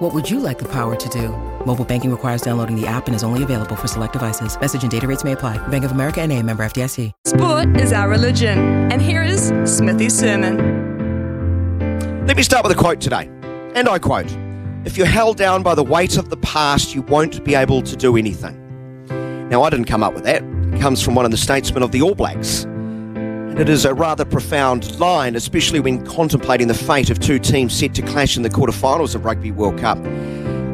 What would you like the power to do? Mobile banking requires downloading the app and is only available for select devices. Message and data rates may apply. Bank of America and a member FDIC. Sport is our religion. And here is Smithy's sermon. Let me start with a quote today. And I quote If you're held down by the weight of the past, you won't be able to do anything. Now, I didn't come up with that. It comes from one of the statesmen of the All Blacks. It is a rather profound line, especially when contemplating the fate of two teams set to clash in the quarterfinals of Rugby World Cup.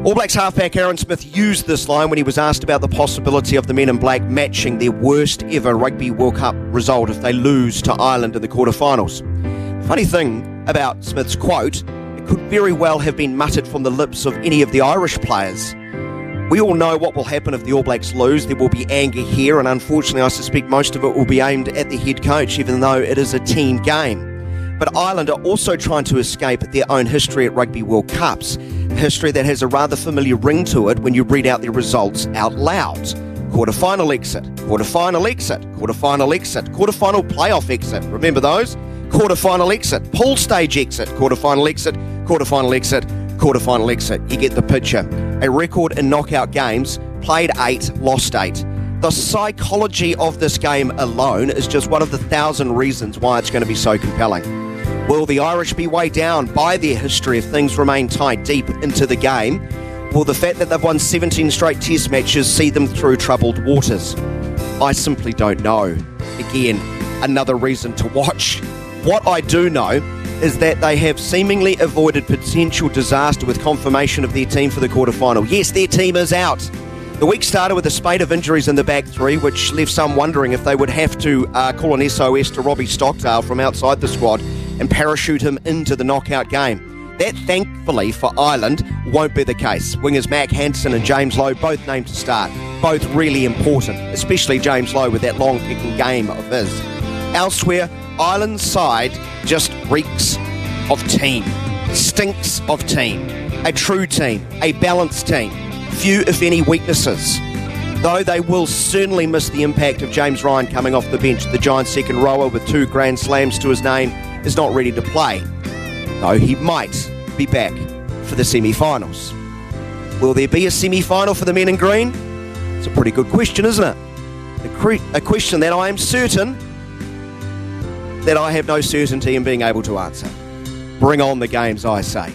All Blacks halfback Aaron Smith used this line when he was asked about the possibility of the men in black matching their worst ever Rugby World Cup result if they lose to Ireland in the quarterfinals. Funny thing about Smith's quote, it could very well have been muttered from the lips of any of the Irish players. We all know what will happen if the All Blacks lose. There will be anger here, and unfortunately, I suspect most of it will be aimed at the head coach, even though it is a team game. But Ireland are also trying to escape their own history at Rugby World Cups, a history that has a rather familiar ring to it when you read out their results out loud. Quarter-final exit, quarter-final exit, quarter-final exit, quarter-final playoff exit. Remember those? Quarter-final exit, pool stage exit, quarter-final exit, quarter-final exit, quarter-final exit. You get the picture. A record in knockout games, played eight, lost eight. The psychology of this game alone is just one of the thousand reasons why it's going to be so compelling. Will the Irish be weighed down by their history if things remain tied deep into the game? Will the fact that they've won 17 straight test matches see them through troubled waters? I simply don't know. Again, another reason to watch. What I do know is that they have seemingly avoided potential disaster with confirmation of their team for the quarterfinal. Yes, their team is out. The week started with a spate of injuries in the back three, which left some wondering if they would have to uh, call an SOS to Robbie Stockdale from outside the squad and parachute him into the knockout game. That, thankfully, for Ireland, won't be the case. Wingers Mack Hansen and James Lowe both named to start. Both really important, especially James Lowe with that long kicking game of his. Elsewhere, Ireland's side just reeks of team, stinks of team. A true team, a balanced team. Few, if any, weaknesses. Though they will certainly miss the impact of James Ryan coming off the bench, the Giants' second rower with two Grand Slams to his name is not ready to play. Though he might be back for the semi finals. Will there be a semi final for the men in green? It's a pretty good question, isn't it? A, cre- a question that I am certain that I have no certainty in being able to answer. Bring on the games, I say.